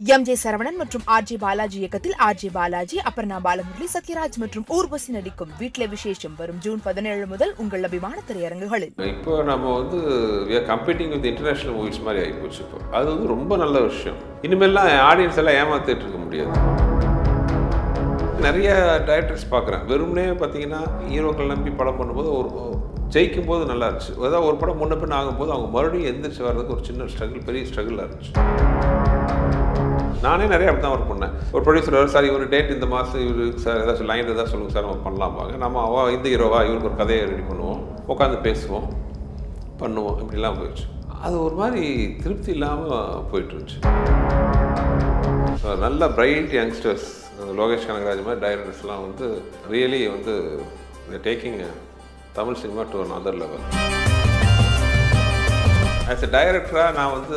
M J Saravanan மற்றும் R J Balaji இயக்கத்தில் R J Balaji Aparna Balamurali Sathyaraj மற்றும் ஊர்வசி நடிக்கும் வீட்டில் விசேஷம் வரும் ஜூன் பதினேழு முதல் உங்கள் அபிமான திரையரங்குகளில். இப்போ நம்ம வந்து கம்பீட்டிங் வித் இன்டர்நேஷனல் மூவிஸ் மாதிரி ஆகிப்போச்சு இப்போ. அது வந்து ரொம்ப நல்ல விஷயம். இனிமேல்லாம் ஆடியன்ஸ் எல்லாம் ஏமாத்திட்டு இருக்க முடியாது. நிறைய டைரக்டர்ஸ் பார்க்குறேன். வெறுமனே பார்த்தீங்கன்னா ஹீரோக்கள் நம்பி படம் பண்ணும்போது ஒரு ஜெயிக்கும் போது நல்லா இருந்துச்சு. அதாவது ஒரு படம் முன்ன பின் ஆகும்போது அவங்க மறுபடியும் எந்திரிச்சு வர்றதுக்கு ஒரு சின்ன ஸ்ட்ரகிள் பெரிய ஸ்ட்ரகிளாக இருந்துச்சு. நானே நிறைய அப்படி தான் ஒர்க் பண்ணேன். ஒரு ப்ரொடியூசர் சார் இவர் டேட் இந்த மாதம் இவர் சார் ஏதாச்சும் லைன் ஏதாவது சொல்லுங்கள் சார் நம்ம பண்ணலாம்பாங்க. நம்ம அவ இந்த ஹீரோவா இவருக்கு ஒரு கதையை ரெடி பண்ணுவோம். உட்காந்து பேசுவோம். பண்ணுவோம். இப்படிலாம் போயிடுச்சு. அது ஒரு மாதிரி திருப்தி இல்லாமல் போயிட்டு இருந்துச்சு. நல்ல பிரைட் யங்ஸ்டர்ஸ் லோகேஷ் கனகராஜ் மாதிரி டைரக்டர்ஸ்லாம் வந்து ரியலி வந்து taking Tamil cinema to other level as a டைரக்டராக நான் வந்து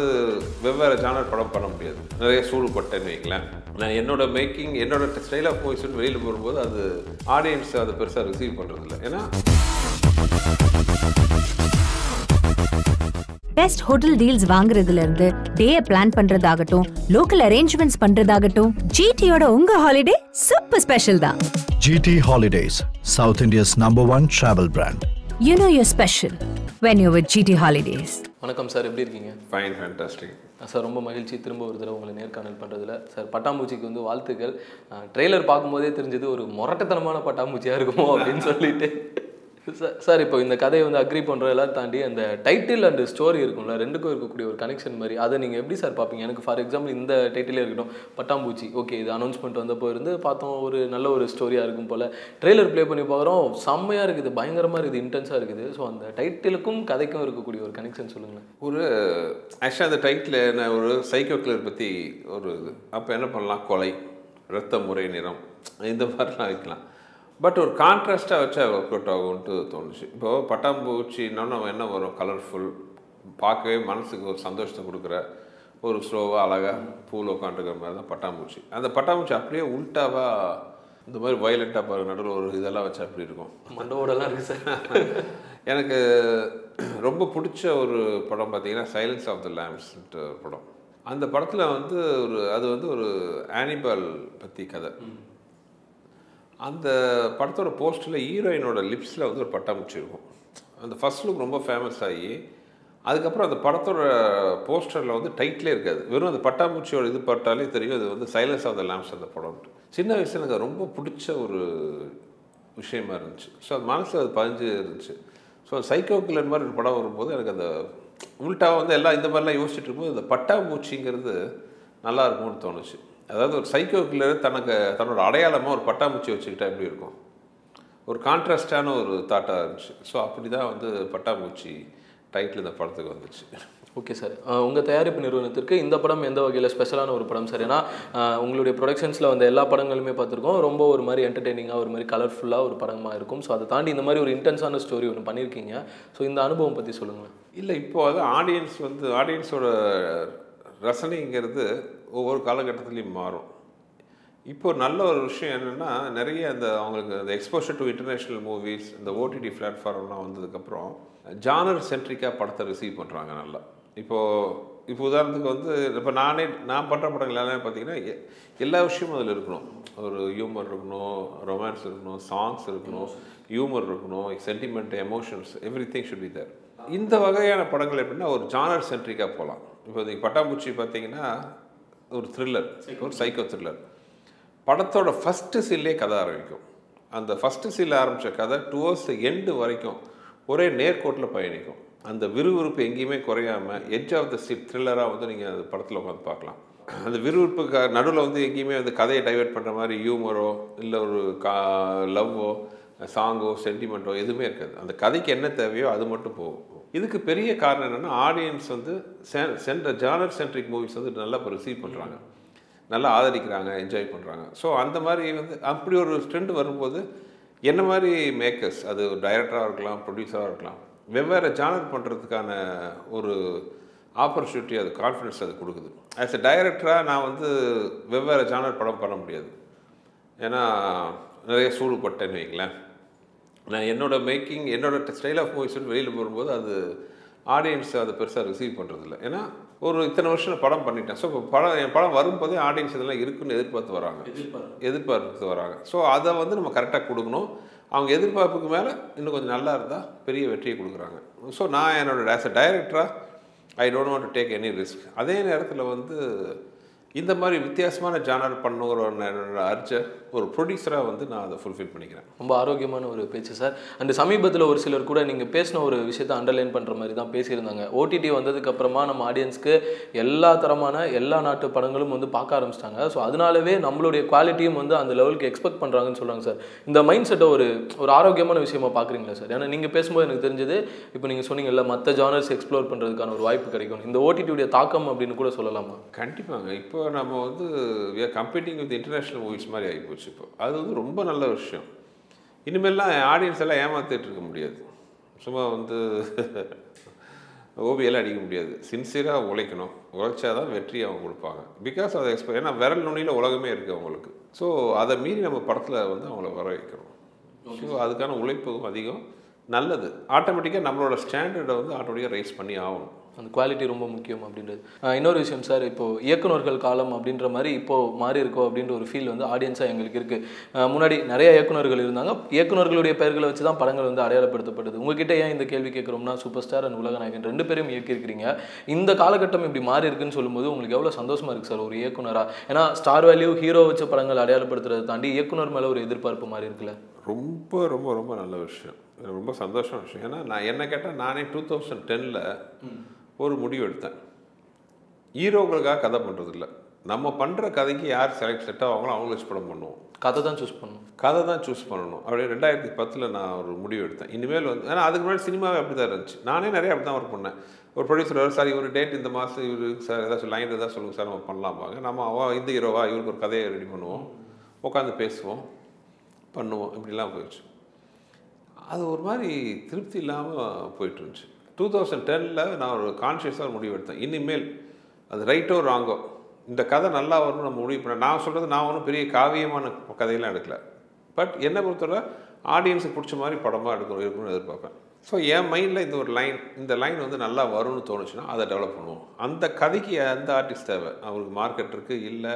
வெவ்வேறு ஜானர் படம் பண்ண முடியாது. நிறைய சூடுபட்டேன்னு வைங்களேன் நான் என்னோட மேக்கிங் என்னோட ஸ்டைல் ஆஃப் மூவிஸ் வெளியில் போகும்போது அது ஆடியன்ஸ் அதை பெருசாக ரிசீவ் பண்ணுறதில்ல ஏன்னா பெஸ்ட் ஹோட்டல் டீல்ஸ் வாங்குறதுல இருந்து டே பிளான் பண்றதாகட்டும் லோக்கல் அரேஞ்ச்மெண்ட்ஸ் பண்றதாகட்டும் ஜிடியோட உங்க ஹாலிடே சூப்பர் ஸ்பெஷல் தான். GT Holidays, South India's number one travel brand. You know your special when you with GT holidays வணக்கம் சார் எப்படி இருக்கீங்க? ஃபைன் ஃபேன்டாஸ்டிக் சார் ரொம்ப மகிழ்ச்சி. திரும்ப ஒரு தடவை உங்களை நேர்காணல் பண்ணுறதுல சார் பட்டாம்பூச்சிக்கு வந்து வாழ்த்துக்கள். ட்ரெய்லர் பார்க்கும்போதே தெரிஞ்சது ஒரு முரட்டத்தனமான பட்டாம்பூச்சியாக இருக்குமோ அப்படின்னு சொல்லிட்டு. சார் சார் இப்போ இந்த கதையை வந்து அக்ரி பண்ணுற எல்லாம் தாண்டி அந்த டைட்டில் அண்ட் ஸ்டோரி இருக்கும்ல ரெண்டுக்கும் இருக்கக்கூடிய ஒரு கனெக்ஷன் மாதிரி அதை நீங்கள் எப்படி சார் பார்ப்பீங்க? எனக்கு ஃபார் எக்ஸாம்பிள் இந்த டைட்டிலே இருக்கட்டும் பட்டாம்பூச்சி. ஓகே இது அனௌன்ஸ்மெண்ட் வந்தப்போ இருந்து பார்த்தோம் ஒரு நல்ல ஒரு ஸ்டோரியாக இருக்கும் போல். ட்ரெய்லர் ப்ளே பண்ணி பார்க்குறோம் செம்மையாக இருக்குது பயங்கரமாக இருக்குது இன்டென்ஸாக இருக்குது. ஸோ அந்த டைட்டிலுக்கும் கதைக்கும் இருக்கக்கூடிய ஒரு கனெக்ஷன் சொல்லுங்களேன். ஒரு ஆக்சுவலாக அந்த டைட்டில் என்ன ஒரு சைக்கோ கிளர் பற்றி ஒரு இது. அப்போ என்ன பண்ணலாம்? கொலை இரத்த முறை நிறம் இந்த மாதிரிலாம் வைக்கலாம். பட் ஒரு கான்ட்ராஸ்ட்டாக வச்சா ஒர்க் அவுட் ஆகும்ன்ட்டு தோணுச்சு. இப்போது பட்டாம்பூச்சின்னா நம்ம என்ன வரும்? கலர்ஃபுல் பார்க்கவே மனசுக்கு ஒரு சந்தோஷத்தை கொடுக்குற ஒரு ஸ்லோவாக அழகாக பூவில் உட்காந்துருக்கிற மாதிரி தான் பட்டாம்பூச்சி. அந்த பட்டாம்பூச்சி அப்படியே உல்ட்டாவாக இந்த மாதிரி வயலண்ட்டாக பாருங்க நடுவில் ஒரு இதெல்லாம் வச்சா அப்படி இருக்கும்? மண்டோடலாம் இருக்குது சார். எனக்கு ரொம்ப பிடிச்ச ஒரு படம் பார்த்தீங்கன்னா சைலன்ஸ் ஆஃப் த லேம்ஸ்ன்ட்டு ஒரு படம். அந்த படத்தில் வந்து ஒரு அது வந்து ஒரு ஆனிபால் பற்றி கதை. அந்த படத்தோட போஸ்டரில் ஹீரோயினோட லிப்ஸில் வந்து ஒரு பட்டாம்பூச்சி இருக்கும் அந்த ஃபஸ்ட் லுக் ரொம்ப ஃபேமஸ் ஆகி அதுக்கப்புறம் அந்த படத்தோட போஸ்டரில் வந்து டைட்டிலே இருக்காது. வெறும் அந்த பட்டாம்பூச்சியோட இது பட்டாலே தெரியும் அது வந்து சைலன்ஸ் ஆஃப் த லேம்ஸ் அந்த படம் சின்ன வயசில் எனக்கு ரொம்ப பிடிச்ச ஒரு விஷயமா இருந்துச்சு. ஸோ அது மனசில் அது பதிஞ்சு இருந்துச்சு. ஸோ சைக்கோ கில்லர் மாதிரி ஒரு படம் வரும்போது எனக்கு அந்த உல்ட்டாக வந்து எல்லாம் இந்த மாதிரிலாம் யோசிச்சுட்டு இருக்கும்போது அந்த பட்டாம்பூச்சிங்கிறது நல்லா இருக்கும்னு தோணுச்சு. அதாவது ஒரு சைக்கோ கில்லர் தனக்கு தன்னோட அடையாளமாக ஒரு பட்டாம்பூச்சி வச்சுக்கிட்டா எப்படி இருக்கும்? ஒரு கான்ட்ராஸ்டான ஒரு தாட்டாக இருந்துச்சு. ஸோ அப்படி தான் வந்து பட்டாம்பூச்சி டைட்டில் இந்த படத்துக்கு வந்துச்சு. ஓகே சார் உங்கள் தயாரிப்பு நிறுவனத்திற்கு இந்த படம் எந்த வகையில் ஸ்பெஷலான ஒரு படம் சார் ஏன்னா உங்களுடைய ப்ரொடக்ஷன்ஸில் வந்து எல்லா படங்களுமே பார்த்துருக்கோம். ரொம்ப ஒரு மாதிரி என்டர்டெய்னிங்காக ஒரு மாதிரி கலர்ஃபுல்லாக ஒரு படமாக இருக்கும். ஸோ அதை தாண்டி இந்த மாதிரி ஒரு இன்டென்ஸான ஸ்டோரி ஒன்று பண்ணியிருக்கீங்க ஸோ இந்த அனுபவம் பற்றி சொல்லுங்களேன். இல்லை இப்போ அது ஆடியன்ஸ் வந்து ஆடியன்ஸோட ரசனைங்கிறது ஒவ்வொரு காலகட்டத்துலேயும் மாறும். இப்போ நல்ல ஒரு விஷயம் என்னென்னா நிறைய அந்த அவங்களுக்கு அந்த எக்ஸ்போஷர் டு இன்டர்நேஷ்னல் மூவிஸ் இந்த ஓடிடி பிளாட்ஃபார்ம்லாம் வந்ததுக்கப்புறம் ஜானர் சென்ட்ரிக்காக படத்தை ரிசீவ் பண்ணுறாங்க நல்லா. இப்போது இப்போ உதாரணத்துக்கு வந்து இப்போ நானே நான் பண்ணுற படங்கள் எல்லாமே பார்த்தீங்கன்னா எல்லா விஷயமும் அதில் இருக்கணும். ஒரு ஹியூமர் இருக்கணும் ரொமான்ஸ் இருக்கணும் சாங்ஸ் இருக்கணும் ஹியூமர் இருக்கணும் sentiment emotions everything should be there இந்த வகையான படங்கள் எப்படின்னா ஒரு ஜானர் சென்ட்ரிக்காக போகலாம். இப்போ நீங்கள் பட்டாம்பூச்சி பார்த்தீங்கன்னா ஒரு த்ரில்லர் ஒரு சைக்கோ த்ரில்லர் படத்தோட ஃபஸ்ட்டு சீல்லே கதை ஆரம்பிக்கும். அந்த ஃபஸ்ட்டு சீல் ஆரம்பித்த கதை டுவர்ஸ் எண்டு வரைக்கும் ஒரே நேர்கோட்டில் பயணிக்கும். அந்த விறுவிறுப்பு எங்கேயுமே குறையாமல் எட்ஜ் ஆஃப் த சீட் த்ரில்லராக வந்து நீங்கள் அந்த படத்தில் உட்காந்து பார்க்கலாம். அந்த விறுவிறுப்புக்கு நடுவில் வந்து எங்கேயுமே வந்து கதையை டைவெர்ட் பண்ணுற மாதிரி ஹியூமரோ இல்லை ஒரு கா லவ்வோ சாங்கோ சென்டிமெண்ட்டோ எதுவுமே இருக்காது. அந்த கதைக்கு என்ன தேவையோ அது மட்டும் போகும். இதுக்கு பெரிய காரணம் என்னென்னா ஆடியன்ஸ் வந்து சென்ட்ர ஜானர் சென்ட்ரிக் மூவிஸ் வந்து நல்லா இப்போ ரிசீவ் பண்ணுறாங்க நல்லா ஆதரிக்கிறாங்க என்ஜாய் பண்ணுறாங்க ஸோ அந்த மாதிரி வந்து அப்படி ஒரு ட்ரெண்ட் வரும்போது என்ன மாதிரி மேக்கர்ஸ் அது டைரக்டராக இருக்கலாம் ப்ரொடியூசராக இருக்கலாம் வெவ்வேறு ஜானர் பண்ணுறதுக்கான ஒரு ஆப்பர்ச்சுனிட்டி அது கான்ஃபிடன்ஸ் அது கொடுக்குது. ஆஸ் எ டைரக்டராக நான் வந்து வெவ்வேறு ஜானர் படம் பண்ண முடியாது. ஏன்னா நிறைய சூடுபட்டேன்னு வைங்களேன். நான் என்னோட மேக்கிங் என்னோட ஸ்டைல் ஆஃப் மூவிஸ் வெளியில் போகும்போது அது ஆடியன்ஸ் அதை பெருசாக ரிசீவ் பண்ணுறதில்ல ஏன்னா ஒரு இத்தனை வருஷம் படம் பண்ணிட்டேன். ஸோ இப்போ படம் என் படம் வரும்போதே ஆடியன்ஸ் இதெல்லாம் இருக்குன்னு எதிர்பார்த்து வராங்க. எதிர்பார்த்து வராங்க. ஸோ அதை வந்து நம்ம கரெக்டாக கொடுக்கணும். அவங்க எதிர்பார்ப்புக்கு மேலே இன்னும் கொஞ்சம் நல்லா இருந்தால் பெரிய வெற்றியை கொடுக்குறாங்க. ஸோ நான் என்னோட ஆஸ் அ டைரக்டராக I don't want to take any risk அதே நேரத்தில் வந்து இந்த மாதிரி வித்தியாசமான ஜானர் பண்ணுங்கிற என்னோட ஒரு ப்ரொடியூசராக வந்து நான் அதை ஃபுல்ஃபில் பண்ணிக்கிறேன். ரொம்ப ஆரோக்கியமான ஒரு பேச்சு சார் அண்ட் சமீபத்தில் ஒரு சிலர் கூட நீங்கள் பேசின ஒரு விஷயத்தை அண்டர்லைன் பண்ணுற மாதிரி தான் பேசியிருந்தாங்க. ஓடிடி வந்ததுக்கு அப்புறமா நம்ம ஆடியன்ஸ்க்கு எல்லா தரமான எல்லா நாட்டு படங்களும் வந்து பார்க்க ஆரம்பிச்சிட்டாங்க. ஸோ அதனாலவே நம்மளுடைய குவாலிட்டியும் வந்து அந்த லெவலுக்கு எக்ஸ்பெக்ட் பண்ணுறாங்கன்னு சொல்கிறாங்க சார் இந்த மைண்ட் செட்டை ஒரு ஒரு ஆரோக்கியமான விஷயமா பார்க்குறீங்களா சார் ஏன்னா நீங்கள் பேசும்போது எனக்கு தெரிஞ்சது இப்போ நீங்கள் சொன்னீங்கல்ல மற்ற ஜானர்ஸ் எக்ஸ்ப்ளோர் பண்ணுறதுக்கான ஒரு வாய்ப்பு கிடைக்கும் இந்த ஓடிடியுடைய தாக்கம் அப்படின்னு கூட சொல்லலாமா? கண்டிப்பாங்க. இப்போ நம்ம வந்து we are competing with international movies மாதிரி ஆகிப்போச்சு இப்போ. அது வந்து ரொம்ப நல்ல விஷயம். இனிமேல்லாம் ஆடியன்ஸ் எல்லாம் ஏமாத்திட்டு இருக்க முடியாது. சும்மா வந்து ஓவியெல்லாம் அடிக்க முடியாது. சின்சியராக உழைக்கணும். உழைச்சா தான் வெற்றி அவங்க கொடுப்பாங்க. பிகாஸ் அதை எக்ஸ்பெக்ட் ஏன்னா விரல் நுனியில் உலகமே இருக்குது அவங்களுக்கு. ஸோ அதை மீறி நம்ம படத்தில் வந்து அவங்கள வர வைக்கணும். ஸோ அதுக்கான உழைப்பு அதிகம். நல்லது. ஆட்டோமேட்டிக்காக நம்மளோட ஸ்டாண்டர்டை வந்து ஆட்டோமேட்டிக்காக ரைஸ் பண்ணி ஆகணும். அந்த குவாலிட்டி ரொம்ப முக்கியம் அப்படின்றது. இன்னொரு விஷயம் சார் இப்போ இயக்குனர்கள் காலம் அப்படின்ற மாதிரி இப்போ மாறி இருக்கோ அப்படின்ற ஒரு ஃபீல் வந்து ஆடியன்ஸாக எங்களுக்கு இருக்கு. ஆஹ் முன்னாடி நிறைய இயக்குனர்கள் இருந்தாங்க. இயக்குனர்களுடைய பெயர்களை வச்சு தான் படங்கள் வந்து அடையாளப்படுத்தப்படுது உங்ககிட்ட ஏன் இந்த கேள்வி கேட்குறோம்னா சூப்பர் ஸ்டார் அண்ட் உலகநாயகன் ரெண்டு பேரும் இயக்கியிருக்கிறீங்க. இந்த காலகட்டம் இப்படி மாறி இருக்குன்னு சொல்லும்போது உங்களுக்கு எவ்வளோ சந்தோஷமா இருக்கு சார் ஒரு இயக்குனரா? ஏன்னா ஸ்டார் வேல்யூ ஹீரோ வச்ச படங்கள் அடையாளப்படுத்துறதை தாண்டி இயக்குனர் மேலே ஒரு எதிர்பார்ப்பு மாறி இருக்குல்ல? ரொம்ப ரொம்ப ரொம்ப நல்ல விஷயம். ரொம்ப சந்தோஷமான விஷயம். ஏன்னா நான் என்ன கேட்டால் நானே டூ தௌசண்ட் டெனில் ஒரு முடிவு எடுத்தேன். ஹீரோக்களுக்காக கதை பண்ணுறது இல்லை நம்ம பண்ணுற கதைக்கு யார் செலக்ட் செட் ஆவாங்களோ அவங்கள வச்சு படம் பண்ணுவோம். கதை தான் சூஸ் பண்ணணும். கதை தான் சூஸ் பண்ணணும். அப்படியே ரெண்டாயிரத்தி பத்தில் நான் ஒரு முடிவு எடுத்தேன். இனிமேல் வந்து ஏன்னா அதுக்கு முன்னாடி சினிமாவே அப்படி தான் இருந்துச்சு. நானே நிறைய அப்படி தான் ஒர்க் பண்ணேன். ஒரு ப்ரொடியூசர் சார் இவர் டேட் இந்த மாதம் இவர் சார் ஏதாச்சும் லைன் ஏதாவது சொல்லுங்கள் சார் நம்ம பண்ணலாமாங்க நம்ம அவ இந்த ஹீரோவா இவருக்கு ஒரு கதையை ரெடி பண்ணுவோம். உட்காந்து பேசுவோம். பண்ணுவோம். இப்படிலாம் போயிடுச்சு. அது ஒரு மாதிரி திருப்தி இல்லாமல் போயிட்டு இருந்துச்சு. டூ தௌசண்ட் டெனில் நான் ஒரு கான்ஷியஸாக முடிவு எடுத்தேன். இனிமேல் அது ரைட்டோ ராங்கோ இந்த கதை நல்லா வரும்னு நம்ம முடிவு பண்ண நான் சொல்கிறது நான் ஒன்றும் பெரிய காவியமான கதையெல்லாம் எடுக்கல. பட் என்னை பொறுத்தவரை ஆடியன்ஸுக்கு பிடிச்ச மாதிரி படமாக எடுக்கணும் இருக்கணும்னு எதிர்பார்ப்பேன். ஸோ என் மைண்டில் இந்த ஒரு லைன் இந்த லைன் வந்து நல்லா வரும்னு தோணுச்சுன்னா அதை டெவலப் பண்ணுவோம். அந்த கதைக்கு எந்த ஆர்டிஸ்ட் தேவை? அவருக்கு மார்க்கெட் இருக்குது இல்லை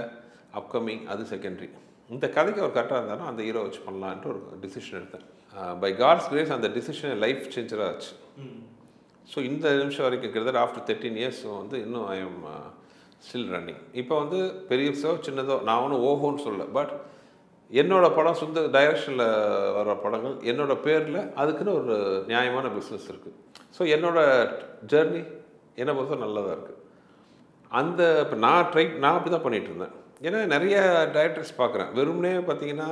அப்கமிங் அது செகண்டரி இந்த கதைக்கு அவர் கரெக்டாக இருந்தாலும் அந்த ஹீரோ வச்சு பண்ணலான்ட்டு ஒரு டிசிஷன் எடுத்தேன். பை காட்ஸ் கிரேஸ் அந்த டிசிஷன் லைஃப் சேஞ்சராக ஆச்சு. ஸோ இந்த நிமிஷம் வரைக்கும் கிட்டத்தட்ட ஆஃப்டர் தேர்ட்டீன் இயர்ஸ் வந்து இன்னும் ஐ எம் ஸ்டில் ரன்னிங் இப்போ வந்து பெரியசோ சின்னதோ நான் ஒன்றும் ஓஹோன்னு சொல்ல பட் என்னோடய படம் சொந்த டைரக்ஷனில் வர படங்கள் என்னோட பேரில் அதுக்குன்னு ஒரு நியாயமான பிஸ்னஸ் இருக்குது ஸோ என்னோடய ஜேர்னி என்னை பொறுத்த நல்லதாக இருக்குது அந்த இப்போ நான் ட்ரை நான் அப்படி தான் பண்ணிட்டு இருந்தேன். ஏன்னா நிறைய டைரக்டர்ஸ் பார்க்குறேன். வெறுமனே பார்த்தீங்கன்னா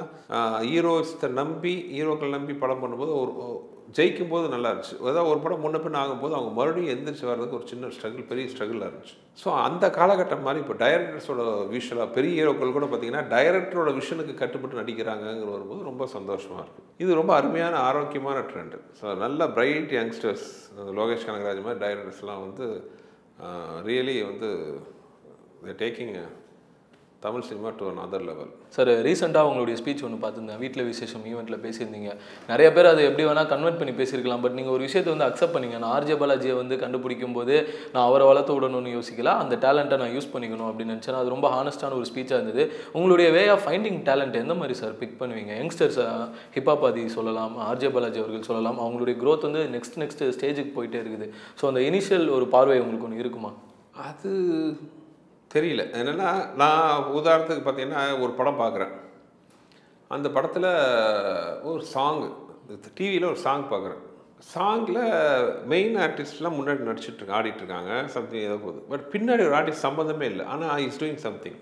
ஹீரோஸை நம்பி ஹீரோக்கள் நம்பி படம் பண்ணும்போது ஒரு- ஜெயிக்கும் போது நல்லா இருந்துச்சு. ஏதாவது ஒரு படம் முன்ன பின் ஆகும்போது அவங்க மறுபடியும் எந்திரிச்சு வர்றதுக்கு ஒரு சின்ன ஸ்ட்ரகிள் பெரிய ஸ்ட்ரகிளாக இருந்துச்சு. ஸோ அந்த காலகட்டம் மாதிரி இப்போ டைரக்டர்ஸோட விஷுவலாக பெரிய ஹீரோக்கள் கூட பார்த்தீங்கன்னா டைரக்டரோட விஷனுக்கு கட்டுப்பட்டு நடிக்கிறாங்கங்கிற வரும்போது ரொம்ப சந்தோஷமாக இருக்குது இது ரொம்ப அருமையான ஆரோக்கியமான ட்ரெண்டு ஸோ நல்ல பிரைட் யங்ஸ்டர்ஸ் லோகேஷ் கனகராஜ் மாதிரி டைரக்டர்ஸ்லாம் வந்து ரியலி வந்து taking Tamil cinema to other level sir ரீசெண்டாக உங்களுடைய ஸ்பீச் ஒன்று பார்த்துருந்தேன். வீட்டில் விசேஷம் ஈவெண்ட்டில் பேசியிருந்தீங்க. நிறைய பேர் அதை எப்படி வேணால் கன்வெர்ட் பண்ணி பேசியிருக்கலாம். பட் நீங்கள் ஒரு விஷயத்தை வந்து அக்செப்ட் பண்ணீங்க. நான் ஆர்ஜே பாலாஜியை வந்து கண்டுபிடிக்கும் போது நான் அவரை வளர்த்து விடணும்னு யோசிக்கல. அந்த டேலண்ட்டை நான் யூஸ் பண்ணிக்கணும் அப்படின்னு நினச்சேன். அது ரொம்ப ஹானஸ்டான ஒரு ஸ்பீச்சாக இருந்தது. உங்களுடைய வே ஆஃப் ஃபைண்டிங் டேலண்ட் எந்த மாதிரி சார் பிக் பண்ணுவீங்க? யங்ஸ்டர்ஸ் ஹிப்ஹாப் ஆதி சொல்லலாம் ஆர்ஜே பாலாஜி அவர்கள் சொல்லலாம். அவங்களுடைய growth வந்து நெக்ஸ்ட் நெக்ஸ்ட் ஸ்டேஜுக்கு போயிட்டே இருக்குது. ஸோ அந்த இனிஷியல் ஒரு பார்வை உங்களுக்கு ஒன்று இருக்குமா? அது தெரியல. என்னென்னா நான் உதாரணத்துக்கு பார்த்தீங்கன்னா ஒரு படம் பார்க்குறேன் அந்த படத்தில் ஒரு சாங் டிவியில் ஒரு சாங் பார்க்குறேன் சாங்கில் மெயின் ஆர்டிஸ்ட்லாம் முன்னாடி நடிச்சிட்ருக்கு ஆடிட்டுருக்காங்க சம்திங் ஏதோ போகுது. பட் பின்னாடி ஒரு ஆர்டிஸ்ட் சம்மந்தமே இல்லை. ஆனால் இஸ் டூயிங் சம்திங்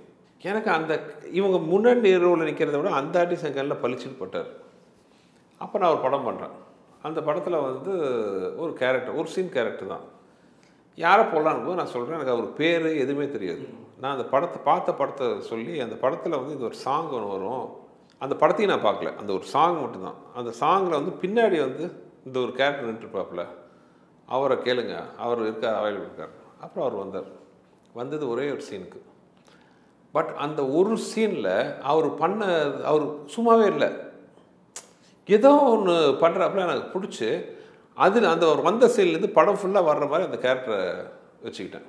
எனக்கு அந்த இவங்க முன்னாடி ரோவில் நிற்கிறத விட அந்த ஆர்டிஸ்ட் என் கண்ணில் பளிச்சுன்னு போட்டார். அப்போ நான் ஒரு படம் பண்ணுறேன் அந்த படத்தில் வந்து ஒரு கேரக்டர் ஒரு சீன் கேரக்டர் தான். யாரை போடலான்னு போது நான் சொல்கிறேன் எனக்கு அவர் பேர் எதுவுமே தெரியாது. நான் அந்த படத்தை பார்த்த படத்தை சொல்லி அந்த படத்தில் வந்து இது ஒரு சாங் ஒன்று வரும். அந்த படத்தையும் நான் பார்க்கல. அந்த ஒரு சாங் மட்டும்தான். அந்த சாங்கில் வந்து பின்னாடி வந்து இந்த ஒரு கேரக்டர் நின்றுருப்பாப்புல அவரை கேளுங்க. அவர் இருக்கார் அவைலபிள் இருக்கார். அப்புறம் அவர் வந்தார். வந்தது ஒரே ஒரு சீனுக்கு பட் அந்த ஒரு சீனில் அவர் பண்ண அவர் சும்மாவே இல்லை. ஏதோ ஒன்று பண்ணுறாப்புல எனக்கு பிடிச்சி. அதில் அந்த ஒரு வந்த சீன்லேருந்து படம் ஃபுல்லாக வர்ற மாதிரி அந்த கேரக்டரை வச்சுக்கிட்டேன்.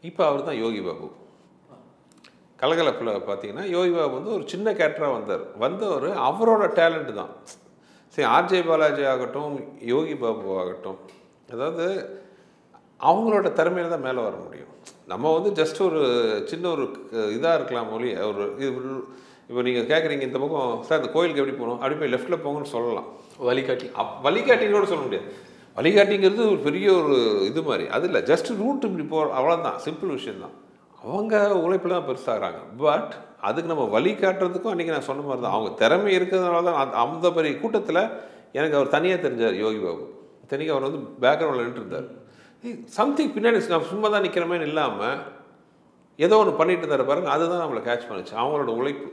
இப்போ அவர் தான் யோகி பாபு. கலகலப்பில் பார்த்தீங்கன்னா யோகி பாபு வந்து ஒரு சின்ன கேரக்டராக வந்தார். வந்தவர் அவரோட டேலண்ட் தான். சரி ஆர்ஜே பாலாஜி ஆகட்டும் யோகி பாபு ஆகட்டும் அதாவது அவங்களோட திறமையில தான் மேலே வர முடியும். நம்ம வந்து ஜஸ்ட் ஒரு சின்ன ஒரு இதாக இருக்கலாம் மொழி ஒரு இது- இப்போ நீங்கள் கேட்குறீங்க இந்த பக்கம் சார் இந்த கோயிலுக்கு எப்படி போகணும்? அப்படி போய் லெஃப்ட்டில் போங்கன்னு சொல்லலாம். வழிகாட்டி. அப் வழிகாட்டின்னு கூட சொல்ல முடியாது. வழிகாட்டிங்கிறது ஒரு பெரிய ஒரு இது மாதிரி. அது இல்லை. ஜஸ்ட் ரூட் இப்படி போ அவ்வளோதான் சிம்பிள் விஷயந்தான் அவங்க உழைப்பில் தான் பெருசாகிறாங்க. பட் அதுக்கு நம்ம வழி காட்டுறதுக்கும் அன்றைக்கி நான் சொன்ன மாதிரி தான் அவங்க திறமை இருக்கிறதுனால தான் அந்த- பெரிய கூட்டத்தில் எனக்கு அவர் தனியாக தெரிஞ்சார் யோகி பாபு. தனியாக அவர் வந்து பேக்ரவுண்டில் நின்று இருந்தார் சம்திங் பின்னாடி நான் சும்மா தான் நிற்கிறமேன்னு இல்லாமல் ஏதோ ஒன்று பண்ணிட்டு இருந்தார் பாருங்க. அதுதான் நம்மளை கேட்ச் பண்ணுச்சு. அவங்களோட உழைப்பு.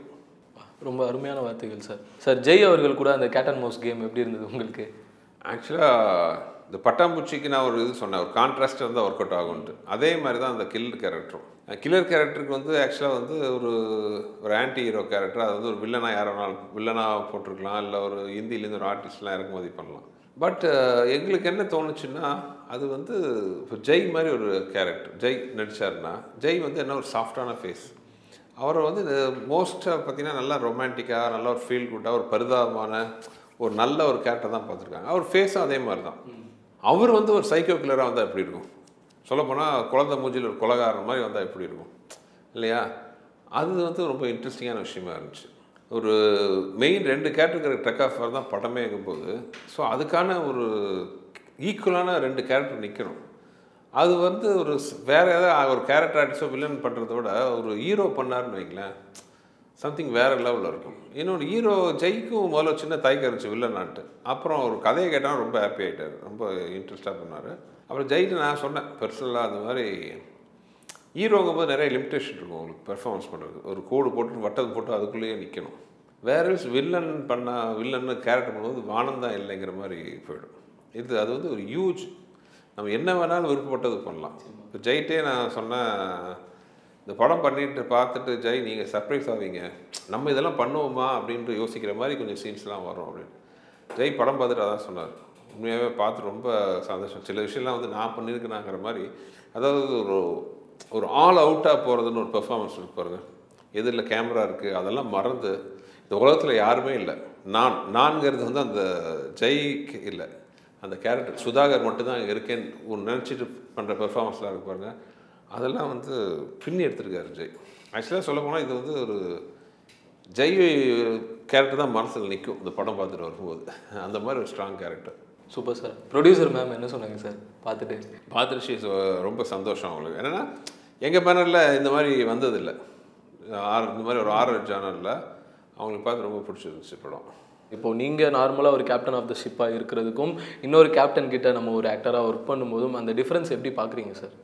ரொம்ப அருமையான வார்த்தைகள் சார் சார் ஜெய் அவர்கள் கூட அந்த கேட் அண்ட் மவுஸ் கேம் எப்படி இருந்தது உங்களுக்கு? ஆக்சுவலாக இந்த பட்டாம்பூச்சிக்கு நான் ஒரு இது சொன்னேன் ஒரு கான்ட்ராஸ்ட் இருந்தால் ஒர்க் அவுட் ஆகும்ட்டு அதே மாதிரி தான் அந்த கில்லர் கேரக்டரும் கில்லர் கேரக்டருக்கு வந்து ஆக்சுவலாக வந்து ஒரு ஒரு ஆன்டி ஹீரோ கேரக்டர் அது வந்து ஒரு வில்லனாக யாரோ வில்லனாக போட்டிருக்கலாம் இல்லை ஒரு ஹிந்திலேருந்து ஒரு ஆர்டிஸ்ட்லாம் இறக்குமதி பண்ணலாம். பட் எங்களுக்கு என்ன தோணுச்சுன்னா அது வந்து இப்போ ஜெய் மாதிரி ஒரு கேரக்டர் ஜெய் நடிச்சாருன்னா ஜெய் வந்து என்ன ஒரு சாஃப்டான ஃபேஸ் அவரை வந்து மோஸ்ட்டாக பார்த்தீங்கன்னா நல்லா ரொமான்டிக்காக நல்ல ஒரு ஃபீல் குட்டாக ஒரு பரிதாபமான ஒரு நல்ல ஒரு கேரக்டர் தான் பார்த்துருக்காங்க. அவர் ஃபேஸும் அதே மாதிரி தான் அவர் வந்து ஒரு சைக்கோ கில்லராக வந்தால் எப்படி இருக்கும்? சொல்லப்போனால் குழந்தை மூஞ்சியில் ஒரு கொலகாரன் மாதிரி வந்தால் எப்படி இருக்கும்? இல்லையா? அது வந்து ரொம்ப இன்ட்ரெஸ்டிங்கான விஷயமா இருந்துச்சு. ஒரு மெயின் ரெண்டு கேரக்டருக்கு ட்ரக் ஆஃப் தான் படமே இருக்கும்போது ஸோ அதுக்கான ஒரு ஈக்குவலான ரெண்டு கேரக்டர் நிற்கணும் அது வந்து ஒரு வேறு வேற ஏதாவது ஒரு கேரக்டர் ஆர்டிஸ்டோ வில்லன் பண்ணுறத விட ஒரு ஹீரோ பண்ணாருன்னு வைங்களேன் சம்திங் வேற லெவலில் இருக்கும். இன்னொன்று ஹீரோ ஜெய்க்கும் முதல்ல சின்ன தயக்கம் இருந்துச்சு வில்லனான்ட்டு அப்புறம் ஒரு கதையை கேட்டால் ரொம்ப ஹாப்பி ஆகிட்டார் ரொம்ப இன்ட்ரெஸ்டாக பண்ணார். அப்புறம் ஜெயிட்டு நான் சொன்னேன் பர்சனலாக அது மாதிரி ஹீரோங்கும் போது நிறைய லிமிட்டேஷன் இருக்கும் உங்களுக்கு பெர்ஃபார்மன்ஸ் பண்ணுறது ஒரு கோடு போட்டு வட்டது போட்டு அதுக்குள்ளேயே நிற்கணும் வேற வில்லன் பண்ண வில்லன்னு கேரக்டர் பண்ணும்போது வானம் தான் இல்லைங்கிற மாதிரி போயிடும். இது அது வந்து ஒரு ஹியூஜ் நம்ம என்ன வேணாலும் விருப்பப்பட்டது பண்ணலாம். இப்போ ஜெயிட்டே நான் சொன்னேன் இந்த படம் பண்ணிட்டு பார்த்துட்டு ஜெய் நீங்கள் சர்ப்ரைஸ் ஆவீங்க. நம்ம இதெல்லாம் பண்ணுவோமா அப்படின்ட்டு யோசிக்கிற மாதிரி கொஞ்சம் சீன்ஸ்லாம் வரும் அப்படின்னு. ஜெய் படம் பார்த்துட்டு அதான் சொன்னார். உண்மையாகவே பார்த்து ரொம்ப சந்தோஷம். சில விஷயம்லாம் வந்து நான் பண்ணியிருக்கேனாங்கிற மாதிரி அதாவது ஒரு ஒரு ஆல் அவுட்டாக போகிறதுன்னு ஒரு பெர்ஃபார்மன்ஸ் இருக்கு எதிரில் கேமரா இருக்குது அதெல்லாம் மறந்து இந்த உலகத்தில் யாருமே இல்லை. நான் நான்கிறது வந்து அந்த ஜெய்க்கு இல்லை. அந்த கேரக்டர் சுதாகர் மட்டும்தான் இருக்கேன்னு ஒரு நினச்சிட்டு பண்ணுற பெர்ஃபார்மன்ஸ்லாம் இருக்கு பாருங்க. அதெல்லாம் வந்து பின்னி எடுத்திருக்காரு ஜெய். ஆக்சுவலாக சொல்ல போனால் இது வந்து ஒரு ஜெய் கேரக்டர் தான் மனசில் நிற்கும் இந்த படம் பார்த்துட்டு வரும்போது. அந்த மாதிரி ஒரு strong character super sir producer ma'am என்ன சொன்னாங்க சார் பார்த்துட்டு. பார்த்துட்டு ரொம்ப சந்தோஷம் அவங்களுக்கு. என்னென்னா எங்கள் பேனரில் இந்த மாதிரி வந்ததில்லை. ஆர் இந்த மாதிரி ஒரு ஆர்ஆர் ஜானரில் அவங்களுக்கு பார்த்து ரொம்ப பிடிச்சிருந்துச்சு படம். இப்போ நீங்கள் நார்மலாக ஒரு கேப்டன் ஆஃப் த ஷிப்பாக இருக்கிறதுக்கும் இன்னொரு கேப்டன் கிட்ட நம்ம ஒரு ஆக்டராக ஒர்க் பண்ணும்போதும் அந்த டிஃப்ரென்ஸ் எப்படி பார்க்குறீங்க சார்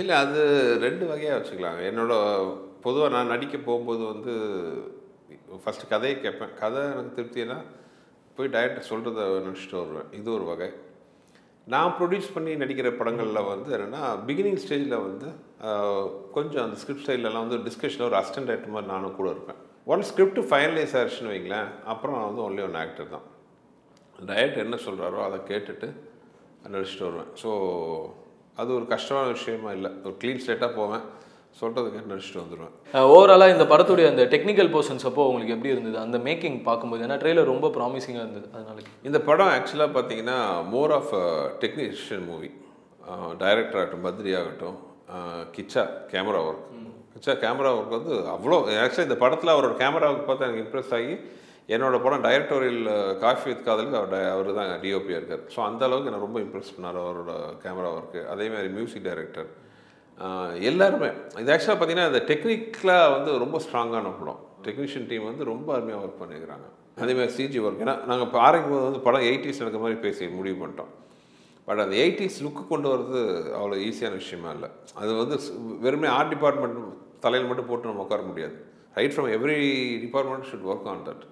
இல்லை அது ரெண்டு வகையாக வச்சுக்கலாம். என்னோட பொதுவாக நான் நடிக்க போகும்போது வந்து ஃபஸ்ட்டு கதையை கேட்பேன். கதை எனக்கு திருப்தினா போய் டைரக்டர் சொல்கிறத நினச்சிட்டு வருவேன். இது ஒரு வகை. நான் ப்ரொடியூஸ் பண்ணி நடிக்கிற படங்களில் வந்து என்னென்னா பிகினிங் ஸ்டேஜில் வந்து கொஞ்சம் அந்த ஸ்கிரிப்ட் ஸ்டைலெல்லாம் வந்து டிஸ்கஷனில் ஒரு அசிஸ்டன்ட் டைரக்டர் மாதிரி நானும் கூட இருப்பேன். ஒன் ஸ்கிரிப்ட் ஃபைனலைஸ் ஆயிடுச்சுன்னு வைங்களேன். அப்புறம் நான் வந்து ஒன்லி ஒன் ஆக்டர் தான். டைரக்டர் என்ன சொல்கிறாரோ அதை கேட்டுட்டு நடிச்சிட்டு வருவேன். ஸோ அது ஒரு கஷ்டமான விஷயமா இல்லை. ஒரு க்ளீன் ஸ்டேட்டாக போவேன். சொல்கிறது கேட்டு நடிச்சிட்டு வந்துடுவேன் ஓவராலாக இந்த படத்துடைய அந்த டெக்னிக்கல் போர்ஷன்ஸ் அப்போ உங்களுக்கு எப்படி இருந்தது? அந்த மேக்கிங் பார்க்கும்போது ஏன்னா ட்ரெய்லர் ரொம்ப ப்ராமிசிங்காக இருந்தது. அதனால இந்த படம் ஆக்சுவலாக பார்த்தீங்கன்னா more of technician movie director ஆகட்டும் பத்ரி ஆகட்டும் Kiccha camera work Kiccha camera work வந்து அவ்வளோ ஆக்சுவலாக இந்த படத்தில் அவரோட கேமரா ஒர்க் பார்த்து எனக்கு இம்ப்ரெஸ் ஆகி என்னோடய படம் டைரக்டோரியல் காஃபி வித் காதலுக்கு அவர் அவர் தான் டிஓபியாக இருக்கார். ஸோ அந்த அளவுக்கு என்னை ரொம்ப இம்ப்ரெஸ் பண்ணார் அவரோட கேமரா ஒர்க்கு அதேமாதிரி மியூசிக் டைரக்டர் எல்லாருமே. இது ஆக்சுவலாக பார்த்தீங்கன்னா இந்த டெக்னிக்கலாக வந்து ரொம்ப ஸ்ட்ராங்கான படம். டெக்னீஷியன் டீம் வந்து ரொம்ப அருமையாக ஒர்க் பண்ணியிருக்கிறாங்க. அதேமாதிரி சிஜி ஒர்க் ஏன்னா நாங்கள் இப்போ ஆரம்பிக்கும் போது வந்து படம் எயிட்டிஸ் நடக்கிற மாதிரி பேசி முடிவு பண்ணிட்டோம். பட் அந்த எயிட்டிஸ் லுக்கு கொண்டு வர்றது அவ்வளோ ஈஸியான விஷயமா இல்லை. அது வந்து வெறுமே ஆர்ட் டிபார்ட்மெண்ட் தலையில் மட்டும் போட்டு நம்ம உட்கார முடியாது. Right from every department should work on that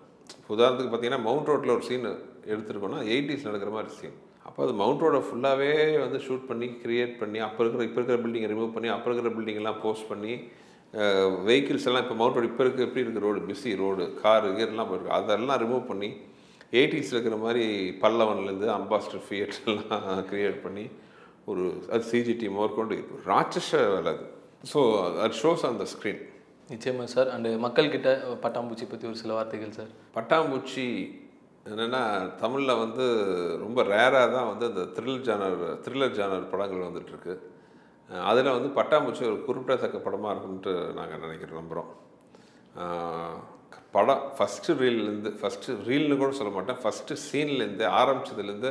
உதாரணத்துக்கு பார்த்தீங்கன்னா மவுண்ட் ரோட்டில் ஒரு சீன் எடுத்துருக்கோன்னா எயிட்டிஸ் நடக்கிற மாதிரி சீன் அப்போ அது மவுண்ட் ரோடை ஃபுல்லாகவே வந்து ஷூட் பண்ணி கிரியேட் பண்ணி அப்போ இருக்கிற இப்போ இருக்கிற பில்டிங்கை ரிமூவ் பண்ணி அப்போ இருக்கிற பில்டிங்லாம் போஸ்ட் பண்ணி வெஹிக்கிள்ஸ் எல்லாம் இப்போ மவுண்ட் ரோடு இப்போ இருக்க எப்படி இருக்க ரோடு பிஸி ரோடு காரு கீரெல்லாம் போயிருக்கு. அதெல்லாம் ரிமூவ் பண்ணி எயிட்டிஸில் இருக்கிற மாதிரி பல்லவன்லேருந்து அம்பாஸ்டர் ஃபியட்ஸ் எல்லாம் க்ரியேட் பண்ணி ஒரு அது சிஜி டீம் ஒர்க் கொண்டு ராட்சச வேலை அது. ஸோ அது ஷோஸ் ஆன் த ஸ்க்ரீன் நிச்சயமா சார் அண்டு மக்கள்கிட்ட பட்டாம்பூச்சி பற்றி ஒரு சில வார்த்தைகள் சார் பட்டாம்பூச்சி என்னென்னா தமிழில் வந்து ரொம்ப ரேராக தான் வந்து அந்த த்ரில் ஜானர் த்ரில்லர் ஜானர் படங்கள் வந்துட்டுருக்கு அதில் வந்து பட்டாம்பூச்சி ஒரு குறிப்பிடத்தக்க படமாக இருக்கும்ன்ட்டு நாங்கள் நினைக்கிறோம் நம்புகிறோம் படம் ஃபஸ்ட்டு ரீல்லேருந்து ஃபஸ்ட்டு ரீல்னு கூட சொல்ல மாட்டேன். ஃபஸ்ட்டு சீன்லேருந்து ஆரம்பிச்சதுலேருந்து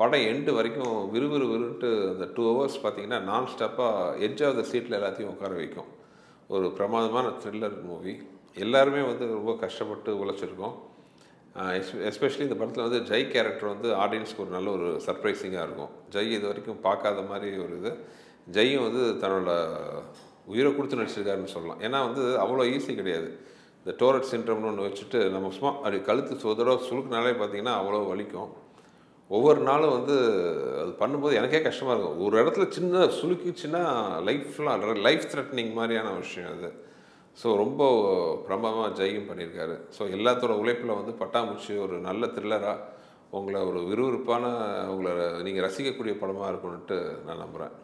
படம் எண்டு வரைக்கும் விறுவிறு விறுன்ட்டு அந்த டூ ஹவர்ஸ் பார்த்தீங்கன்னா நான் ஸ்டாப்பாக எட்ஜ் ஆஃப் த சீட்டில் எல்லாத்தையும் உட்கார வைக்கும். ஒரு பிரமாதமான த்ரில்லர் மூவி எல்லாருமே வந்து ரொம்ப கஷ்டப்பட்டு உழைச்சிருக்கோம். எஸ்பெஷலி இந்த படத்தில் வந்து ஜெய் கேரக்டர் வந்து ஆடியன்ஸ்க்கு ஒரு நல்ல ஒரு சர்ப்ரைசிங்காக இருக்கும். ஜெய் இது வரைக்கும் பார்க்காத மாதிரி ஒரு இது. ஜெய்யும் வந்து தன்னோட உயிரை கொடுத்து நடிச்சிருக்காருன்னு சொல்லலாம். ஏன்னா வந்து அவ்வளோ ஈஸி கிடையாது. இந்த டோரட் சின்ட்ரம்னு ஒன்று வச்சுட்டு நம்ம சும்மா அப்படி கழுத்து சோதரோ சுருக்குனாலே பார்த்தீங்கன்னா அவ்வளோ வலிக்கும். ஒவ்வொரு நாளும் வந்து அது பண்ணும்போது எனக்கே கஷ்டமாக இருக்கும். ஒரு இடத்துல சின்ன சுலுக்கிச்சுன்னா லைஃப்லாம் லைஃப் த்ரெட்னிங் மாதிரியான விஷயம் அது. ஸோ ரொம்ப பிரமாதமாக ஜெயம் பண்ணியிருக்காரு. ஸோ எல்லாத்தோட உழைப்பில் வந்து பட்டாம்பூச்சி ஒரு நல்ல த்ரில்லராக உங்களை ஒரு விறுவிறுப்பான உங்களை நீங்கள் ரசிக்கக்கூடிய படமாக இருக்கும்னுட்டு நான் நம்புகிறேன்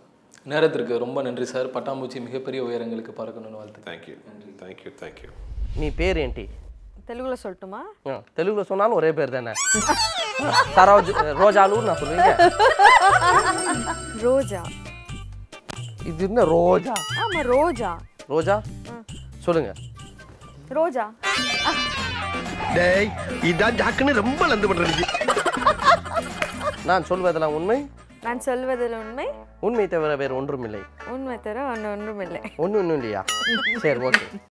நேரத்திற்கு ரொம்ப நன்றி சார். பட்டாம்பூச்சி மிகப்பெரிய உயரங்களுக்கு பறக்கணும்னு வாழ்த்து தேங்க்யூ தேங்க்யூ தேங்க்யூ నీ పేరేంటి తెలుగులో சொல்லட்டுமா ఆ, తెలుగులో சொன்னாலும் ஒரே பேர் தானே சரோஜ் ரோஜாலு நான் சொல்லுவீங்க ரோஜா இது என்ன ரோஜா ஆமா ரோஜா ரோஜா சொல்லுங்க ரோஜா டேய் இதான் ஜாக்குன்னு ரொம்ப லந்து பண்றீங்க நான் சொல்வதெல்லாம் உண்மை நான் சொல்வதில் உண்மை உண்மை தவிர வேறு ஒன்றும் இல்லை உண்மை தர ஒன்று ஒன்றும் இல்லை ஒன்றும் ஒன்றும் இல்லையா சரி ஓகே